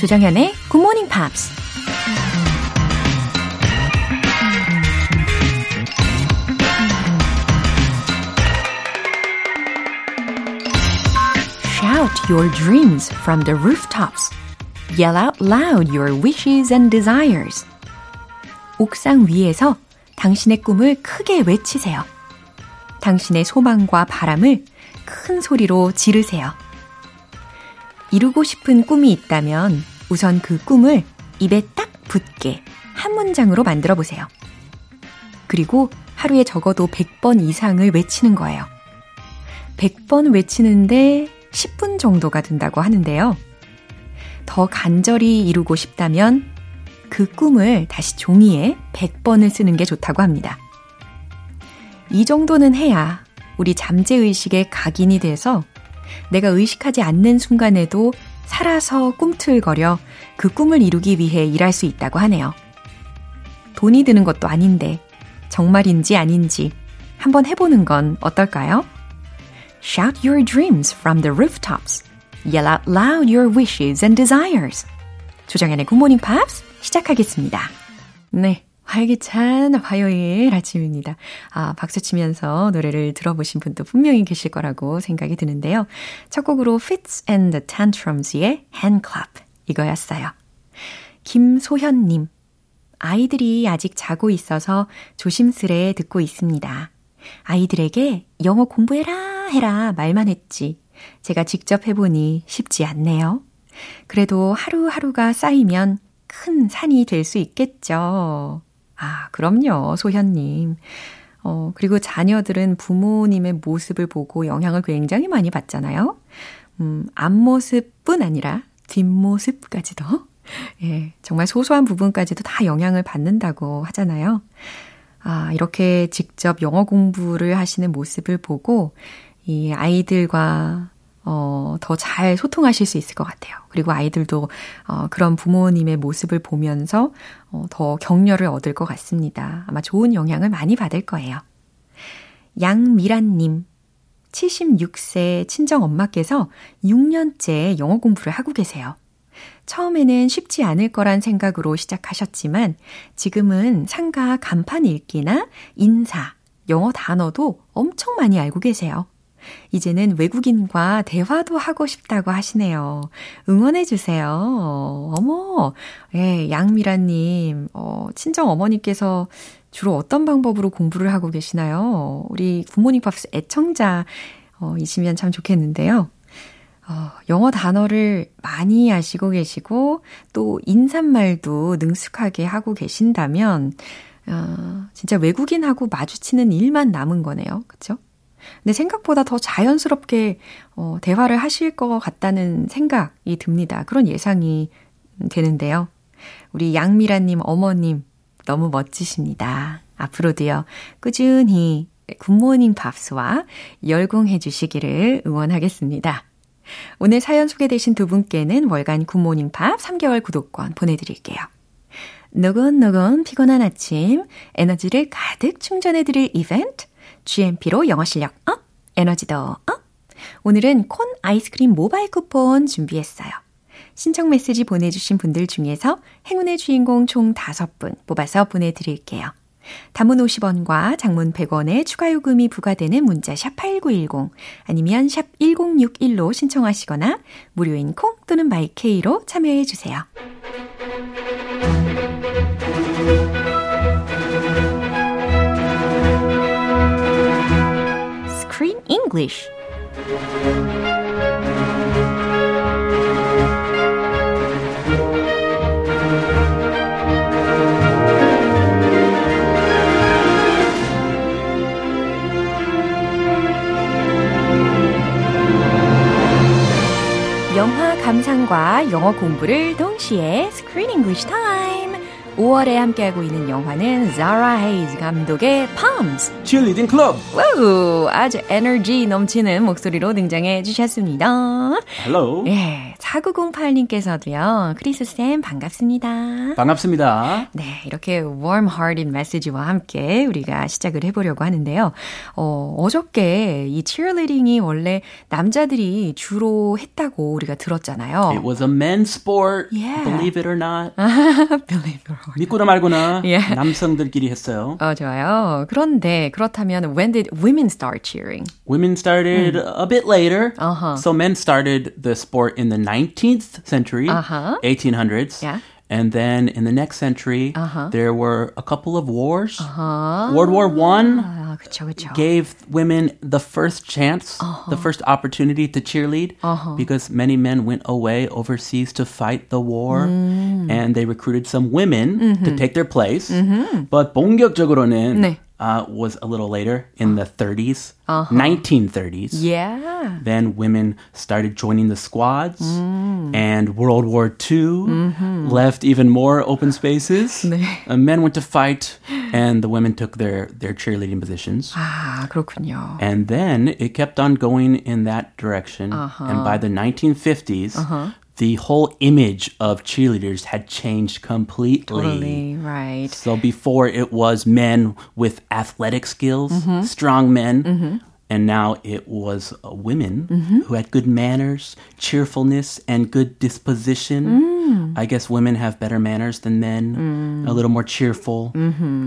조정현의 Good Morning Pops. Shout your dreams from the rooftops. Yell out loud your wishes and desires. 옥상 위에서 당신의 꿈을 크게 외치세요. 당신의 소망과 바람을 큰 소리로 지르세요. 이루고 싶은 꿈이 있다면 우선 그 꿈을 입에 딱 붙게 한 문장으로 만들어 보세요. 그리고 하루에 적어도 100번 이상을 외치는 거예요. 100번 외치는데 10분 정도가 든다고 하는데요. 더 간절히 이루고 싶다면 그 꿈을 다시 종이에 100번을 쓰는 게 좋다고 합니다. 이 정도는 해야 우리 잠재의식에 각인이 돼서 내가 의식하지 않는 순간에도 살아서 꿈틀거려 그 꿈을 이루기 위해 일할 수 있다고 하네요. 돈이 드는 것도 아닌데 정말인지 아닌지 한번 해보는 건 어떨까요? Shout your dreams from the rooftops. Yell out loud your wishes and desires. Good Morning Pops 시작하겠습니다. 네. 활기찬 화요일 아침입니다. 아, 박수 치면서 노래를 들어보신 분도 분명히 계실 거라고 생각이 드는데요. 첫 곡으로 Fits and the Tantrums의 Hand Clap 이거였어요. 김소현님, 아이들이 아직 자고 있어서 조심스레 듣고 있습니다. 아이들에게 영어 공부해라 해라 말만 했지. 제가 직접 해보니 쉽지 않네요. 그래도 하루하루가 쌓이면 큰 산이 될 수 있겠죠. 아, 그럼요, 소현님. 어, 그리고 자녀들은 부모님의 모습을 보고 영향을 굉장히 많이 받잖아요. 음, 앞모습뿐 아니라 뒷모습까지도. 예, 정말 소소한 부분까지도 다 영향을 받는다고 하잖아요. 아, 이렇게 직접 영어 공부를 하시는 모습을 보고 이 아이들과 어, 더 잘 소통하실 수 있을 것 같아요. 그리고 아이들도 어, 그런 부모님의 모습을 보면서 어, 더 격려를 얻을 것 같습니다. 아마 좋은 영향을 많이 받을 거예요. 양미란님, 76세 친정 엄마께서 6년째 영어 공부를 하고 계세요. 처음에는 쉽지 않을 거란 생각으로 시작하셨지만 지금은 상가 간판 읽기나 인사, 영어 단어도 엄청 많이 알고 계세요. 이제는 외국인과 대화도 하고 싶다고 하시네요. 응원해주세요. 어머, 예, 양미라님, 어, 친정 어머니께서 주로 어떤 방법으로 공부를 하고 계시나요? 우리 부모님 팝스 애청자, 어, 이시면 참 좋겠는데요. 어, 영어 단어를 많이 아시고 계시고, 또 인사말도 능숙하게 하고 계신다면, 어, 진짜 외국인하고 마주치는 일만 남은 거네요. 그쵸? 근데 생각보다 더 자연스럽게 어, 대화를 하실 것 같다는 생각이 듭니다. 그런 예상이 되는데요. 우리 양미라님 어머님 너무 멋지십니다. 앞으로도요, 꾸준히 굿모닝 밥스와 열공해 주시기를 응원하겠습니다. 오늘 사연 소개되신 두 분께는 월간 굿모닝 밥 3개월 구독권 보내드릴게요. 노곤노곤 피곤한 아침 에너지를 가득 충전해드릴 이벤트 GMP로 영어 실력 up, 에너지도 up. 오늘은 콘 아이스크림 모바일 쿠폰 준비했어요. 신청 메시지 보내주신 분들 중에서 행운의 주인공 총 5분 뽑아서 보내드릴게요. 단문 50원과 장문 100원의 추가 요금이 부과되는 문자 샵 8910 아니면 샵 1061로 신청하시거나 무료인 콩 또는 마이케이로 참여해 주세요. English. 영화 감상과 영어 공부를 동시에 Screen English Time. 5월에 함께하고 있는 영화는 Zara Hayes 감독의 Poms. Cheerleading Club. wow, 아주 에너지 넘치는 목소리로 등장해 주셨습니다. Hello. 예, 4908님께서도요. 크리스 쌤 반갑습니다. 반갑습니다. 네, 이렇게 warm-hearted 메시지와 함께 우리가 시작을 해보려고 하는데요. 어, 어저께 이 cheerleading이 원래 남자들이 주로 했다고 우리가 들었잖아요. It was a men's sport. Yeah. Believe it or not. Believe it or not. 믿고나 말고나 Yeah. 남성들끼리 했어요. 어, 좋아요. 그런데 그렇다면 when did women start cheering? Women started a bit later. Uh-huh. So men started the sport in the 19th century, Uh-huh. 1800s. Yeah. And then in the next century, Uh-huh. there were a couple of wars. World War One 아, 그쵸, 그쵸. gave women the first chance, the first opportunity to cheerlead because many men went away overseas to fight the war and they recruited some women to take their place. But 본격적으로는 네. uh, was a little later in the 30s, 1930s. Yeah. Then women started joining the squads, and World War II left even more open spaces. Uh, men went to fight, and the women took their, their cheerleading positions. 아, 그렇군요. And then it kept on going in that direction. And by the 1950s, the whole image of cheerleaders had changed completely. Totally, right. So before it was men with athletic skills, mm-hmm. strong men. Mm-hmm And now it was uh, women who had good manners, cheerfulness, and good disposition. I guess women have better manners than men, a little more cheerful.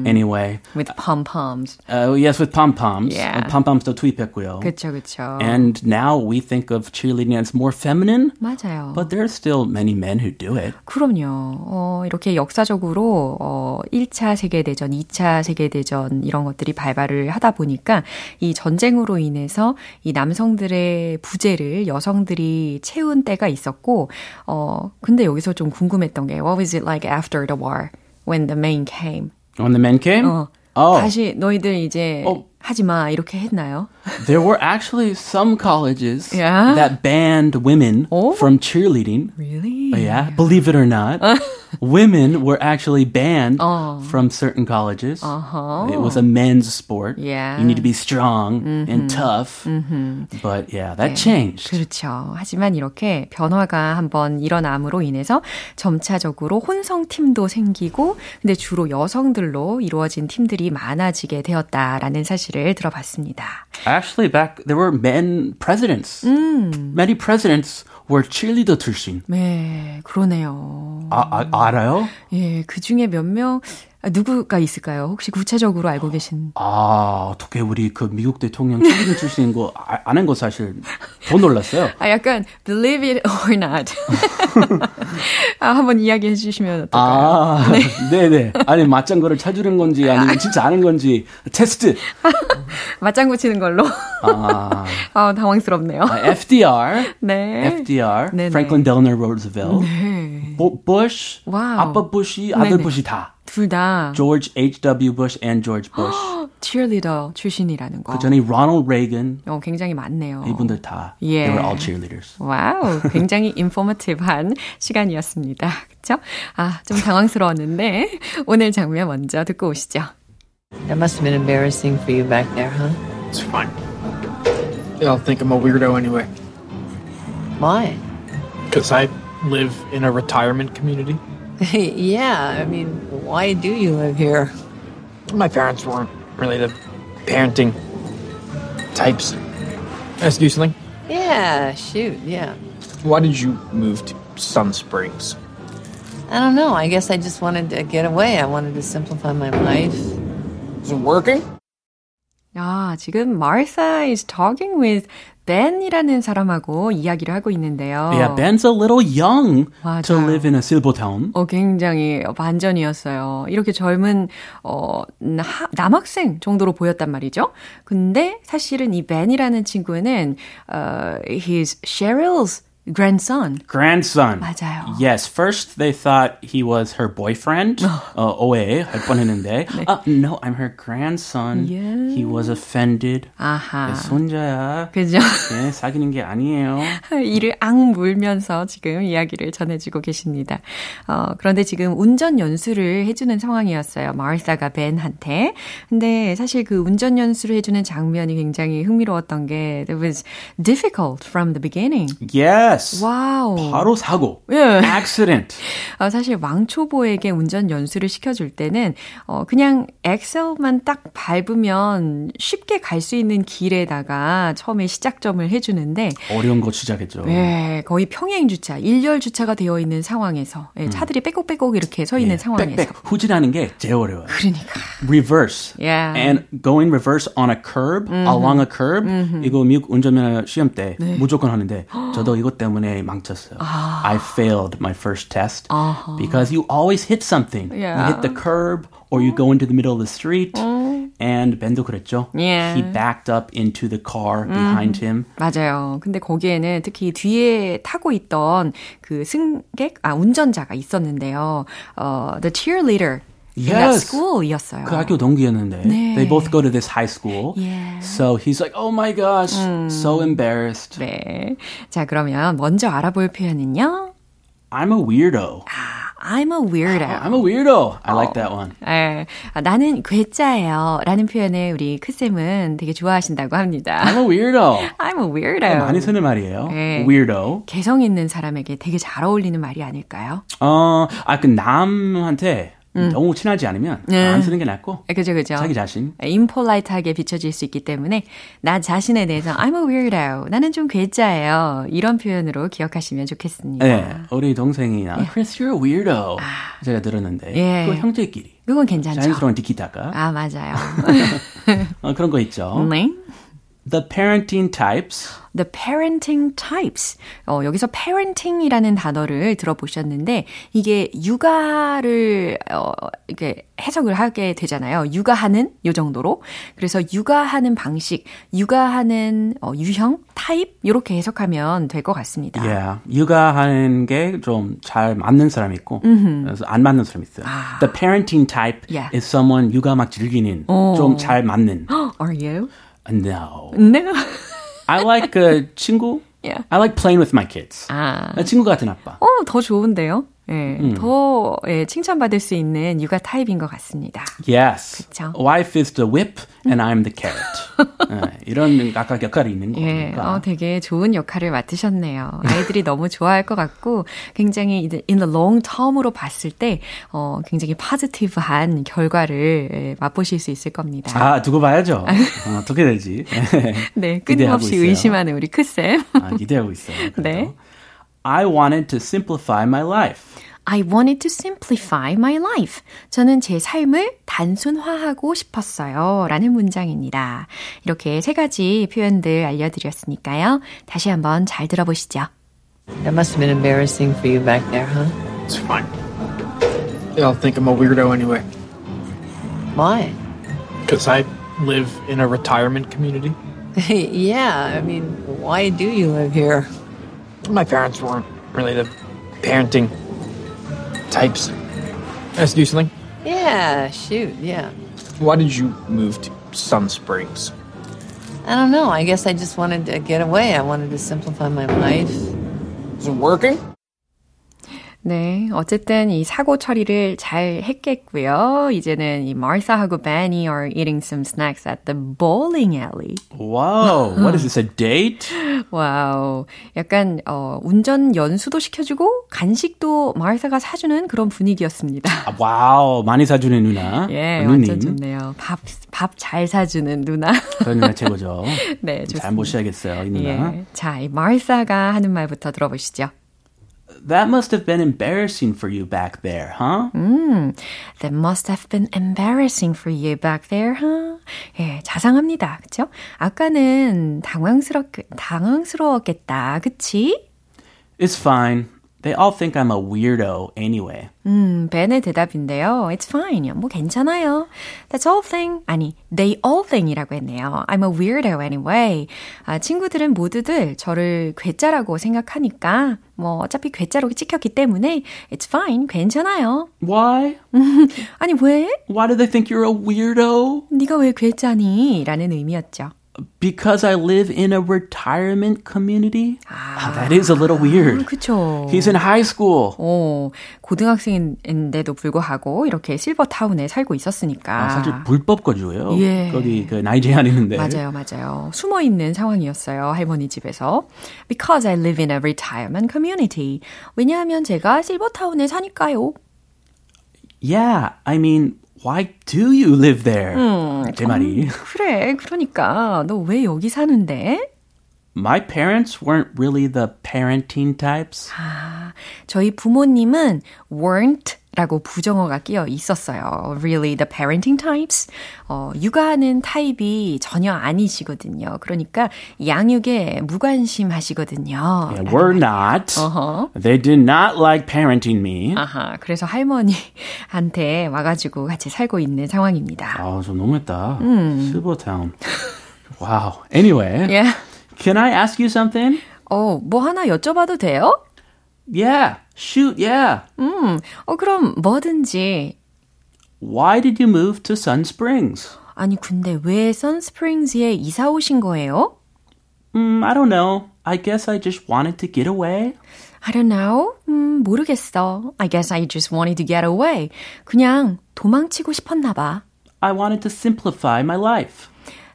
Anyway, With pom-poms. uh, yes, with pom poms. Yeah. Pom poms도 투입했고요. 그쵸, 그쵸. And now we think of cheerleading as more feminine, 맞아요. but there are still many men who do it. 그럼요. 어, 이렇게 역사적으로 어, 1차 세계대전, 2차 세계대전 이런 것들이 발발을 하다 보니까 이 전쟁으로 인해서 이 남성들의 부재를 여성들이 채운 때가 있었고 어, 근데 여기서 좀 궁금했던 게 what was it like after the war when the men came? When the men came, 어, oh, 다시 너희들 이제 어. 하지 마 이렇게 했나요? there were actually some colleges Yeah? that banned women Oh? from cheerleading. Really? Yeah, believe it or not, women were actually banned Oh. from certain colleges. Uh-huh. It was a men's sport. Yeah. You need to be strong and tough. But yeah, that changed. 그렇죠. 하지만 이렇게 변화가 한번 일어남으로 인해서 점차적으로 혼성 팀도 생기고, 근데 주로 여성들로 이루어진 팀들이 많아지게 되었다라는 사실을 들어봤습니다. Actually, back there were men presidents. Many presidents were cheerleader 출신. 네, 그러네요. 아, 아, 알아요? 예, 그 중에 몇 명, 아, 누구가 있을까요? 혹시 구체적으로 알고 계신? 아, 어떻게 우리 그 미국 대통령 cheerleader 출신인 거 아, 아는 거 사실 더 놀랐어요. 아, 약간 believe it or not. 아, 한번 이야기해 주시면 어떨까요? 아, 네. 네 아니 맞장구를 치시는 건지 아니면 진짜 아는 건지 테스트. 맞장구 치는 걸로. 아, 아, 당황스럽네요. 아, FDR, 네. FDR, 네네. Franklin Delano Roosevelt, 네. 보, 부시, wow. 아빠 부시, 아들 네네. 부시 다. 둘 다 George H.W. Bush and George Bush. cheerleader 출신이라는 거. 그 전에 Ronald Reagan 어, 굉장히 많네요. 이분들 다. 예. They were all cheerleaders. 와우, 굉장히 인포머티브한 시간이었습니다. 그쵸? 아, 좀 당황스러웠는데, 오늘 장면 먼저 듣고 오시죠. That must have been embarrassing for you back there, huh? It's fine. They'll think I'm a weirdo anyway. Why? Because I live in a retirement community. yeah, I mean, why do you live here? My parents weren't really the parenting types. Ask you something? Yeah, shoot, yeah. Why did you move to Sun Springs? I don't know. I guess I just wanted to get away. I wanted to simplify my life. Is it working? 아, 지금 Martha is talking with Ben이라는 사람하고 이야기를 하고 있는데요. Yeah, Ben's a little young to 맞아요. live in a silver town. 어, 굉장히 반전이었어요. 이렇게 젊은, 어, 나, 남학생 정도로 보였단 말이죠. 근데 사실은 이 벤이라는 친구는, 어, he's Cheryl's grandson. Grandson. 맞아요. Yes, first they thought he was her boyfriend. 어, 오해 할 뻔했는데. Uh, no, I'm her grandson. Yeah. He was offended. 아하. 손자야. 그죠? 네, 사귀는 게 아니에요. 이를 악물면서 지금 이야기를 전해주고 계십니다. 어, 그런데 지금 운전 연수를 해주는 상황이었어요. 마르사가 벤한테. 근데 사실 그 운전 연수를 해주는 장면이 굉장히 흥미로웠던 게 it was difficult from the beginning. Yes. wow. 바로 사고. 예. Accident. 어, 사실 왕초보에게 운전 연수를 시켜줄 때는 어, 그냥 액셀만 딱 밟으면 쉽게 갈 수 있는 길에다가 처음에 시작점을 해주는데 어려운 거 시작했죠. 네, 거의 평행 주차, 일렬 주차가 되어 있는 상황에서 예, 차들이 빼곡빼곡 이렇게 서 있는 예, 상황에서 빽빽 후진하는 게 제일 어려워요. 그러니까 reverse. Yeah. And going reverse on a curb, along a curb. 이거 미국 운전면허 시험 때 무조건 하는데 저도 이것 때문에 망쳤어요. I failed my first test because you always hit something. Yeah. You hit the curb or you go into the middle of the street. And 벤도 그랬죠. Yeah. He backed up into the car behind him. 맞아요. 근데 거기에는 특히 뒤에 타고 있던 그 승객, 아 운전자가 있었는데요. 어, the cheerleader. Yes. school이었어요. 그 학교 동기였는데 네. they both go to this high school. Yeah. So he's like, "Oh my gosh, so embarrassed. 네. 자, 그러면 먼저 알아볼 표현은요. I'm a weirdo. I'm a weirdo. I'm a weirdo. I like that one. 예, 아, 나는 괴짜예요. 라는 표현을 우리 크쌤은 되게 좋아하신다고 합니다. I'm a weirdo. I'm a weirdo. 많이 쓰는 말이에요. 네. weirdo. 개성 있는 사람에게 되게 잘 어울리는 말이 아닐까요? 어, 아, 그 남한테 너무 친하지 않으면 안 쓰는 게 낫고. 아, 그죠, 그죠. 자기 자신. 임폴라이트하게 비춰질 수 있기 때문에 나 자신에 대해서 I'm a weirdo. 나는 좀 괴짜예요. 이런 표현으로 기억하시면 좋겠습니다. 네, 우리 동생이나 Chris, you're a weirdo. 제가 들었는데 예. 그 형제끼리 그건 괜찮죠. 자연스러운 디키타가 아, 맞아요. 어, 그런 거 있죠. 네. The parenting types. The parenting types. 어, 여기서 parenting이라는 단어를 들어보셨는데 이게 육아를 어, 이렇게 해석을 하게 되잖아요. 육아하는 요 정도로. 그래서 육아하는 방식, 육아하는 어, 유형, 타입 이렇게 해석하면 될 것 같습니다. Yeah, 육아하는 게 좀 잘 맞는 사람 있고, 그래서 안 맞는 사람 있어요. The parenting type Yeah. is someone 육아 막 즐기는, 좀 잘 맞는. Are you? No, No. I like 그 친구. Yeah. I like playing with my kids. 아. 나 친구 같은 아빠. 어, 더 좋은데요? 예, 더 예, 칭찬받을 수 있는 육아 타입인 것 같습니다. Yes. 그쵸. Wife is the whip and I'm the carrot. 예, 이런 각각 역할이 있는 예, 거니까. 어, 되게 좋은 역할을 맡으셨네요. 아이들이 너무 좋아할 것 같고, 굉장히 in the long term으로 봤을 때, 어, 굉장히 포지티브한 결과를 예, 맛보실 수 있을 겁니다. 아, 두고 봐야죠. 어, 어떻게 되지? 네, 끊임없이. 의심하는 우리 크쌤. 아, 기대하고 있어요. 그래도. 네. I wanted to simplify my life. I wanted to simplify my life. 저는 제 삶을 단순화하고 싶었어요. 라는 문장입니다. 이렇게 세 가지 표현들 알려드렸으니까요. 다시 한번 잘 들어보시죠. That must have been embarrassing for you back there, huh? It's fine. They all think I'm a weirdo anyway. Why? Because I live in a retirement community. yeah, I mean, why do you live here? My parents weren't really the parenting types. Ask you something? Yeah, shoot, yeah. Why did you move to Sun Springs? I don't know. I guess I just wanted to get away. I wanted to simplify my life. Is it working? 네, 어쨌든 이 사고 처리를 잘 했겠고요. 이제는 이 마르사하고 벤이 are eating some snacks at the bowling alley. Wow, what is this, a date? 와우, 약간 어, 운전 연수도 시켜 주고 간식도 마르사가 사주는 그런 분위기였습니다. 아, 와우, 많이 사주는 누나. 예, 어, 누님. 완전 좋네요. 밥, 밥 잘 사주는 누나. 그런 누나 최고죠. 네, 좋습니다. 잘 모셔야겠어요, 이 누나. 예. 자, 이 마르사가 하는 말부터 들어보시죠. That must have been embarrassing for you back there, huh? That must have been embarrassing for you back there, huh? 예, 자상합니다. 그쵸? 아까는 당황스럽, 당황스러웠겠다. 그치? It's fine. They all think I'm a weirdo anyway. 음, 벤의 대답인데요. It's fine. 뭐 괜찮아요. That's all thing. 아니, they all thing이라고 했네요. I'm a weirdo anyway. 아, 친구들은 모두들 저를 괴짜라고 생각하니까 뭐 어차피 괴짜로 찍혔기 때문에 It's fine. 괜찮아요. Why? 아니 왜? Why do they think you're a weirdo? 네가 왜 괴짜니? 라는 의미였죠. Because I live in a retirement community? Ah, that is a little weird. 그쵸. He's in high school. 어, 고등학생인데도 불구하고 이렇게 실버 타운에 살고 있었으니까. 아, 사실 불법 거주예요. 예. 거기 그 나이지리안 있는데. 맞아요, 맞아요. 숨어 있는 상황이었어요. 할머니 집에서. Because I live in a retirement community. 왜냐하면 제가 실버 타운에 사니까요. Yeah, I mean, why do you live there? 제 말이. 그래, 그러니까 너 왜 여기 사는데? My parents weren't really the parenting types. 아, 저희 부모님은 weren't 라고 부정어가 끼어 있었어요. Really the parenting types? 어, 육아하는 타입이 전혀 아니시거든요. 그러니까 양육에 무관심하시거든요. Yeah, we're not. 어허. They did not like parenting me. 아하, 그래서 할머니한테 와가지고 같이 살고 있는 상황입니다. 아, 좀 너무했다. 실버타운. wow. Anyway, 예. can I ask you something? 어, 뭐 하나 여쭤봐도 돼요? Yeah, shoot, yeah. 음, 어, 그럼 뭐든지. Why did you move to Sun Springs? 아니, 근데 왜 선스프링즈에 이사 오신 거예요? Mm, I don't know. I guess I just wanted to get away. I don't know. 음, 모르겠어. I guess I just wanted to get away. 그냥 도망치고 싶었나 봐. I wanted to simplify my life.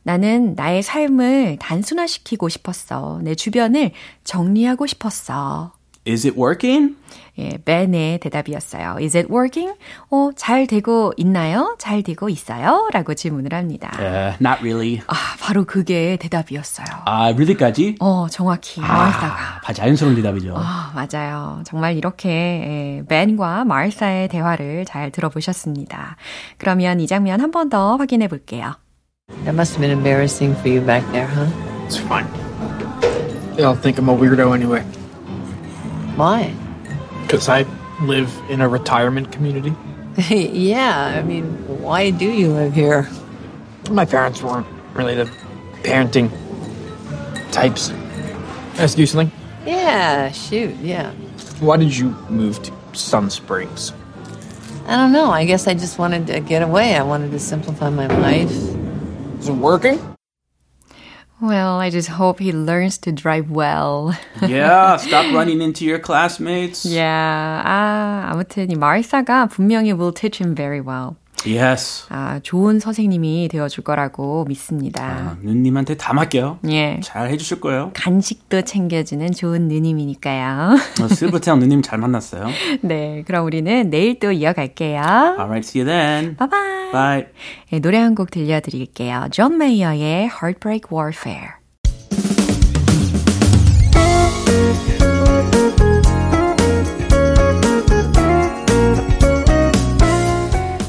나는 나의 삶을 단순화시키고 싶었어. 내 주변을 정리하고 싶었어. Is it working? 예, 벤의 대답이었어요. Is it working? 어, 잘 되고 있나요? 잘 되고 있어요? 라고 질문을 합니다. Uh, not really. 아, 바로 그게 대답이었어요. 아, really까지? 어, 정확히 마을사가. 아, 자연스러운 대답이죠. 아, 맞아요. 정말 이렇게 예, 벤과 마을사의 대화를 잘 들어보셨습니다. 그러면 이 장면 한 번 더 확인해 볼게요. That must have been embarrassing for you back there, huh? It's fine. They all think I'm a weirdo anyway. Why? Because I live in a retirement community. yeah, I mean, why do you live here? My parents weren't really the parenting types. Ask you something? Yeah, shoot, yeah. Why did you move to Sun Springs? I don't know. I guess I just wanted to get away. I wanted to simplify my life. Is it working? Well, I just hope he learns to drive well. yeah, stop running into your classmates. yeah. 아, 아무튼 이 마을사가 분명히 will teach him very well. Yes. 아, 좋은 선생님이 되어줄 거라고 믿습니다. 아, 누님한테 다 맡겨. 예. 잘 해주실 거예요. 간식도 챙겨주는 좋은 누님이니까요. 어, 실버타운 누님 잘 만났어요. 네, 그럼 우리는 내일 또 이어갈게요. Alright, see you then. bye-bye. Bye. 네, 노래 한 곡 들려드릴게요. 존 메이어의 Heartbreak Warfare.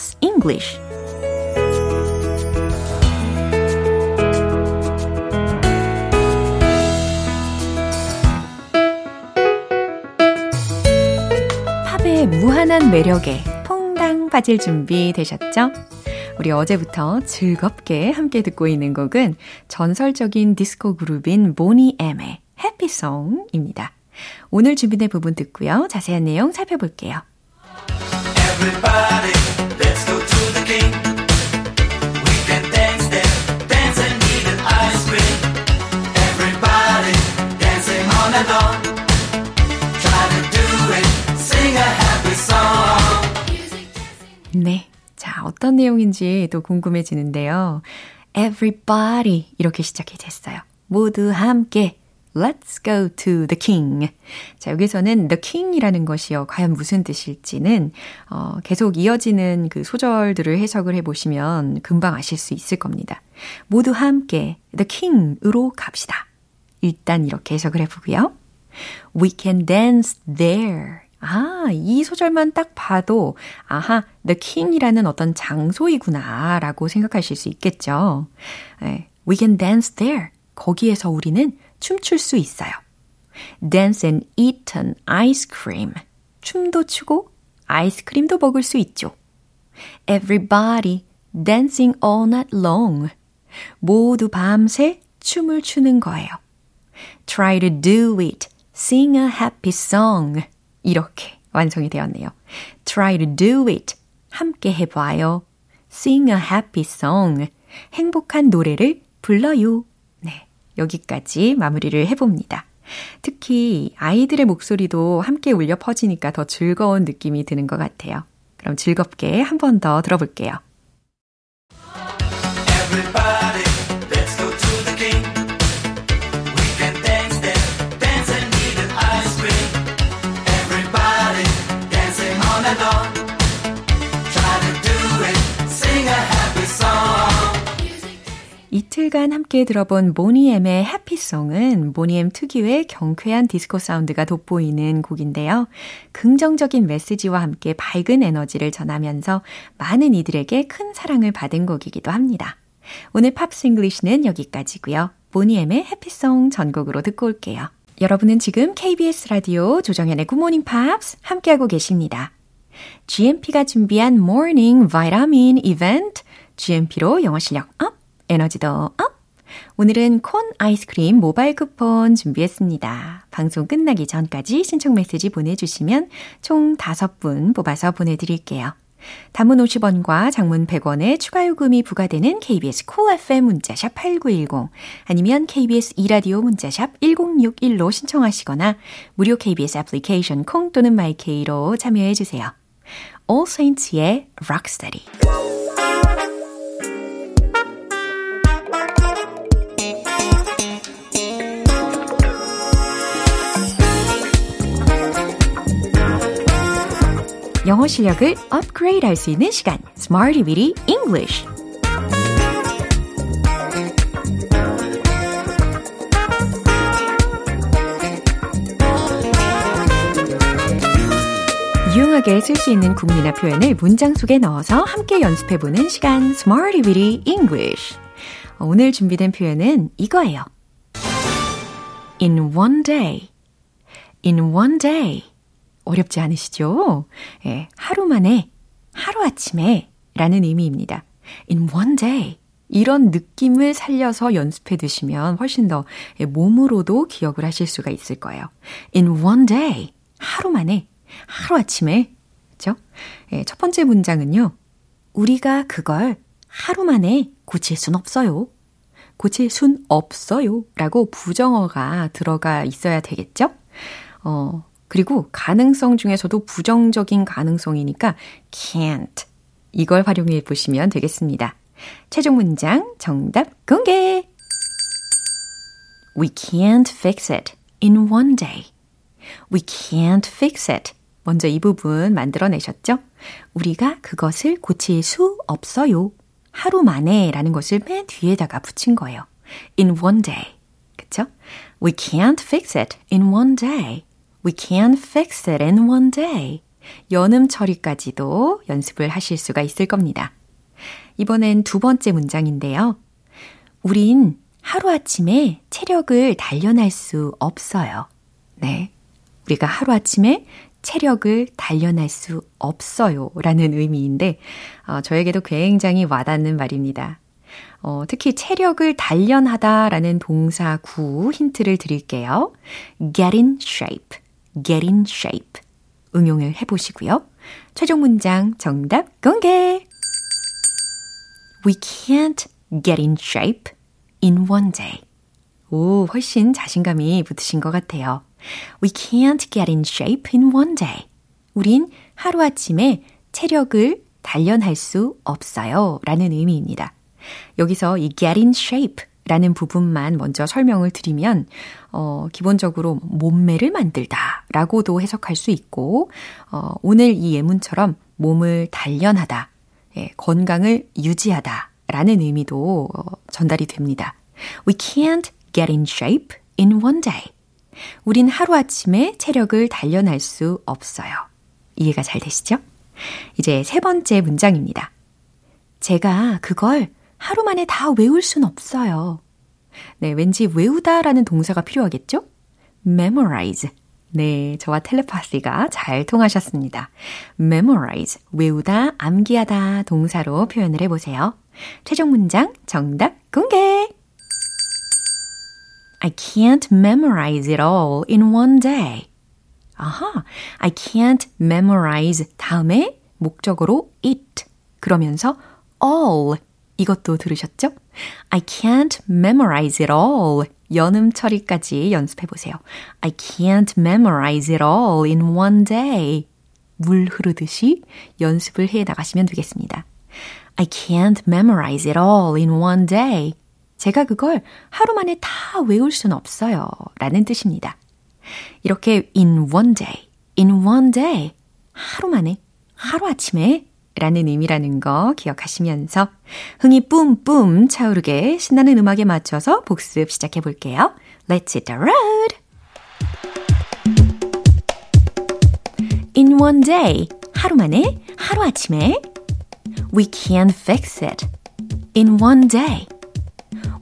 Pops English. 팝의 무한한 매력에 퐁당 빠질 준비 되셨죠? 우리 어제부터 즐겁게 함께 듣고 있는 곡은 전설적인 디스코 그룹인 모니 M의 해피송입니다. 오늘 준비된 부분 듣고요. 자세한 내용 살펴볼게요. Everybody, 네. 자, 어떤 내용인지 또 궁금해지는데요. Everybody 이렇게 시작이 됐어요. 모두 함께 Let's go to the king. 자, 여기서는 the king이라는 것이요. 과연 무슨 뜻일지는, 어, 계속 이어지는 그 소절들을 해석을 해보시면 금방 아실 수 있을 겁니다. 모두 함께 the king으로 갑시다. 일단 이렇게 해석을 해보고요. We can dance there. 아, 이 소절만 딱 봐도, 아하, the king이라는 어떤 장소이구나, 라고 생각하실 수 있겠죠. 네, we can dance there. 거기에서 우리는 춤출 수 있어요. dance and eat an ice cream. 춤도 추고, 아이스크림도 먹을 수 있죠. everybody dancing all night long. 모두 밤새 춤을 추는 거예요. Try to do it. sing a happy song. 이렇게 완성이 되었네요. try to do it. 함께 해봐요. sing a happy song. 행복한 노래를 불러요. 네. 여기까지 마무리를 해봅니다. 특히 아이들의 목소리도 함께 울려 퍼지니까 더 즐거운 느낌이 드는 것 같아요. 그럼 즐겁게 한 번 더 들어볼게요. 이틀간 함께 들어본 보니엠의 Happy Song은 보니엠 특유의 경쾌한 디스코 사운드가 돋보이는 곡인데요. 긍정적인 메시지와 함께 밝은 에너지를 전하면서 많은 이들에게 큰 사랑을 받은 곡이기도 합니다. 오늘 Pops English는 여기까지고요. 보니엠의 Happy Song 전곡으로 듣고 올게요. 여러분은 지금 KBS 라디오 조정현의 굿모닝 팝스 함께하고 계십니다. GMP가 준비한 morning vitamin 이벤트 GMP로 영어 실력 up, 에너지도 up. 오늘은 콘 아이스크림 모바일 쿠폰 준비했습니다. 방송 끝나기 전까지 신청 메시지 보내주시면 총 5분 뽑아서 보내드릴게요. 단문 50원과 장문 100원의 추가 요금이 부과되는 KBS cool FM 문자샵 8910 아니면 KBS 2라디오 문자샵 1061로 신청하시거나 무료 KBS 애플리케이션 콩 또는 마이케이로 참여해 주세요. All Saints의 Rocksteady 영어 실력을 업그레이드 할 수 있는 시간 Smarty Weedy English 유용하게 쓸 수 있는 구문이나 표현을 문장 속에 넣어서 함께 연습해보는 시간 Smarty Weedy English 오늘 준비된 표현은 이거예요. In one day. In one day. 어렵지 않으시죠? 예, 하루 만에, 하루 아침에 라는 의미입니다. In one day. 이런 느낌을 살려서 연습해 두시면 훨씬 더 몸으로도 기억을 하실 수가 있을 거예요. In one day. 하루 만에, 하루 아침에. 그죠? 예, 첫 번째 문장은요. 우리가 그걸 하루 만에 고칠 순 없어요. 고칠 순 없어요. 라고 부정어가 들어가 있어야 되겠죠? 어, 그리고 가능성 중에서도 부정적인 가능성이니까 can't. 이걸 활용해 보시면 되겠습니다. 최종 문장 정답 공개! We can't fix it in one day. We can't fix it. 먼저 이 부분 만들어내셨죠? 우리가 그것을 고칠 수 없어요. 하루 만에 라는 것을 맨 뒤에다가 붙인 거예요. in one day. 그쵸? We can't fix it in one day. We can't fix it in one day. 연음 처리까지도 연습을 하실 수가 있을 겁니다. 이번엔 두 번째 문장인데요. 우린 하루아침에 체력을 단련할 수 없어요. 네. 우리가 하루아침에 체력을 단련할 수 없어요. 라는 의미인데, 어, 저에게도 굉장히 와닿는 말입니다. 어, 특히 체력을 단련하다 라는 동사 구 힌트를 드릴게요. get in shape, get in shape. 응용을 해보시고요. 최종 문장 정답 공개! We can't get in shape in one day. 오, 훨씬 자신감이 붙으신 것 같아요. We can't get in shape in one day. 우린 하루아침에 체력을 단련할 수 없어요. 라는 의미입니다. 여기서 이 get in shape 라는 부분만 먼저 설명을 드리면, 어, 기본적으로 몸매를 만들다 라고도 해석할 수 있고, 어, 오늘 이 예문처럼 몸을 단련하다, 예, 건강을 유지하다 라는 의미도 어, 전달이 됩니다. We can't get in shape in one day. 우린 하루아침에 체력을 단련할 수 없어요. 이해가 잘 되시죠? 이제 세 번째 문장입니다. 제가 그걸 하루 만에 다 외울 순 없어요. 네, 왠지 외우다라는 동사가 필요하겠죠? memorize. 네, 저와 텔레파시가 잘 통하셨습니다. memorize, 외우다, 암기하다 동사로 표현을 해보세요. 최종 문장 정답 공개! I can't memorize it all in one day. 아하, I can't memorize 다음에 목적으로 it. 그러면서 all 이것도 들으셨죠? I can't memorize it all. 연음 처리까지 연습해 보세요. I can't memorize it all in one day. 물 흐르듯이 연습을 해 나가시면 되겠습니다. I can't memorize it all in one day. 제가 그걸 하루 만에 다 외울 수는 없어요. 라는 뜻입니다. 이렇게 in one day, in one day, 하루 만에, 하루 아침에 라는 의미라는 거 기억하시면서 흥이 뿜뿜 차오르게 신나는 음악에 맞춰서 복습 시작해 볼게요. Let's hit the road! In one day, 하루 만에, 하루 아침에 We can't fix it. In one day.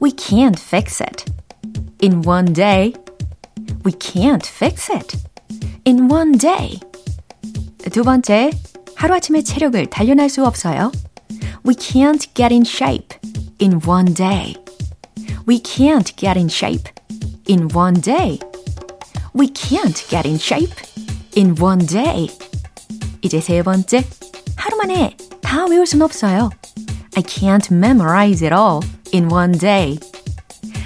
We can't fix it. In one day. We can't fix it. In one day. 두 번째, 하루아침에 체력을 단련할 수 없어요. We can't get in shape in one day. We can't get in shape in one day. We can't get in shape in one day. 이제 세 번째, 하루 만에 다 외울 순 없어요. I can't memorize it all in one day.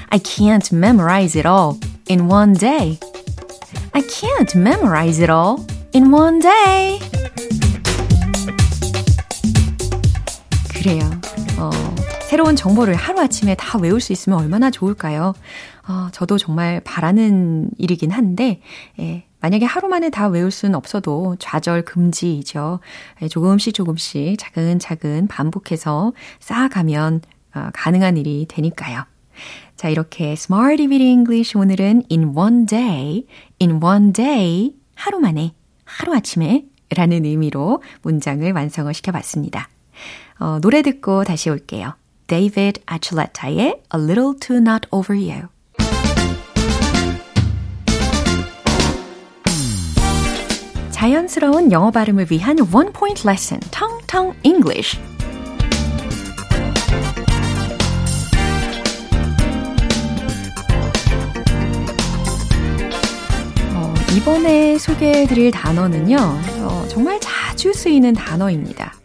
I can't memorize it all in one day. I can't memorize it all in one day. 그래요. 어, 새로운 정보를 하루아침에 다 외울 수 있으면 얼마나 좋을까요? 어, 저도 정말 바라는 일이긴 한데, 예, 만약에 하루 만에 다 외울 수는 없어도 좌절 금지이죠. 예, 조금씩 조금씩 차근차근 반복해서 쌓아가면 어, 가능한 일이 되니까요. 자, 이렇게 Smart Reading English 오늘은 in one day, in one day, 하루 만에, 하루 아침에 라는 의미로 문장을 완성을 시켜봤습니다. 어, 노래 듣고 다시 올게요. David Archuleta의 A Little Too Not Over You. 자연스러운 영어 발음을 위한 One Point Lesson, Tong Tong English. 어, 이번에 소개해드릴 단어는요, 어, 정말 자주 쓰이는 단어입니다.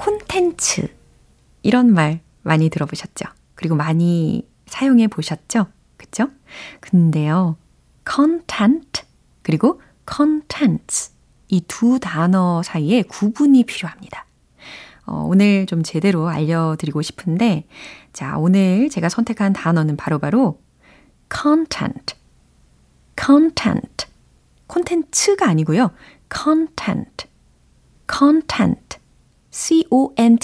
콘텐츠. 이런 말 많이 들어보셨죠? 그리고 많이 사용해 보셨죠? 그쵸? 근데요, content, 그리고 contents. 이 두 단어 사이에 구분이 필요합니다. 어, 오늘 좀 제대로 알려드리고 싶은데, 자, 오늘 제가 선택한 단어는 바로바로 바로 content. content. 콘텐츠가 아니고요. content. content. C-O-N-T-E-N-T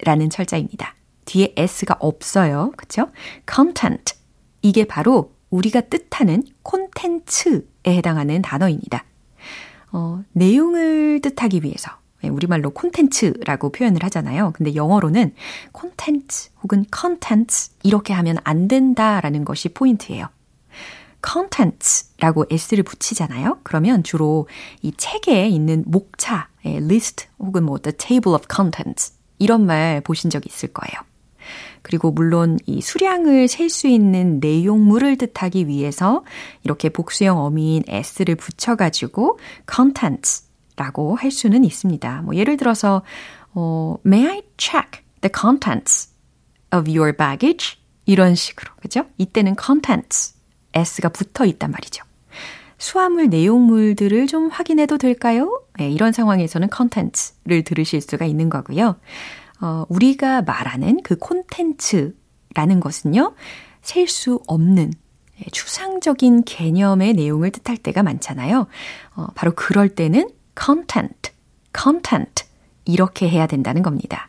라는 철자입니다. 뒤에 S가 없어요. 그쵸? content. 이게 바로 우리가 뜻하는 콘텐츠에 해당하는 단어입니다. 어, 내용을 뜻하기 위해서 예, 우리말로 콘텐츠라고 표현을 하잖아요. 근데 영어로는 콘텐츠 혹은 컨텐츠 이렇게 하면 안 된다라는 것이 포인트예요. contents라고 s를 붙이잖아요. 그러면 주로 이 책에 있는 목차, list 혹은 뭐 the table of contents 이런 말 보신 적 있을 거예요. 그리고 물론 이 수량을 셀 수 있는 내용물을 뜻하기 위해서 이렇게 복수형 어미인 s를 붙여가지고 contents라고 할 수는 있습니다. 뭐 예를 들어서 어, May I check the contents of your baggage? 이런 식으로 그죠? 이때는 contents s가 붙어 있단 말이죠. 수화물 내용물들을 좀 확인해도 될까요? 네, 이런 상황에서는 content를 들으실 수가 있는 거고요. 어, 우리가 말하는 그 콘텐츠를 라는 것은요, 셀 수 없는 예, 추상적인 개념의 내용을 뜻할 때가 많잖아요. 어, 바로 그럴 때는 content, content 이렇게 해야 된다는 겁니다.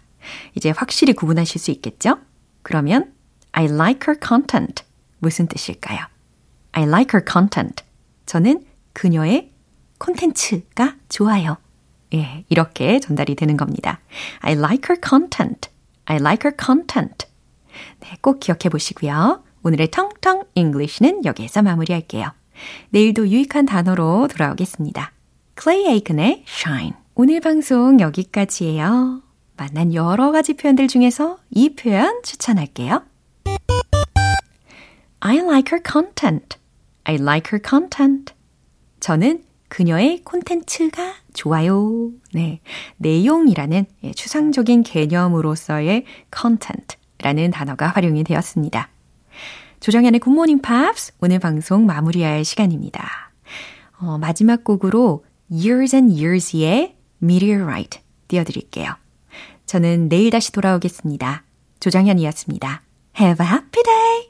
이제 확실히 구분하실 수 있겠죠? 그러면 I like her content 무슨 뜻일까요? I like her content. 저는 그녀의 콘텐츠가 좋아요. 예, 이렇게 전달이 되는 겁니다. I like her content. I like her content. 네, 꼭 기억해 보시고요. 오늘의 텅텅 English는 여기에서 마무리할게요. 내일도 유익한 단어로 돌아오겠습니다. Clay Aiken의 Shine. 오늘 방송 여기까지예요. 만난 여러 가지 표현들 중에서 이 표현 추천할게요. I like her content. I like her content. 저는 그녀의 콘텐츠가 좋아요. 네. 내용이라는 추상적인 개념으로서의 content라는 단어가 활용이 되었습니다. 조정현의 굿모닝 팝스 오늘 방송 마무리할 시간입니다. 어, 마지막 곡으로 Years and Years의 Meteorite 띄워드릴게요. 저는 내일 다시 돌아오겠습니다. 조정현이었습니다. Have a happy day!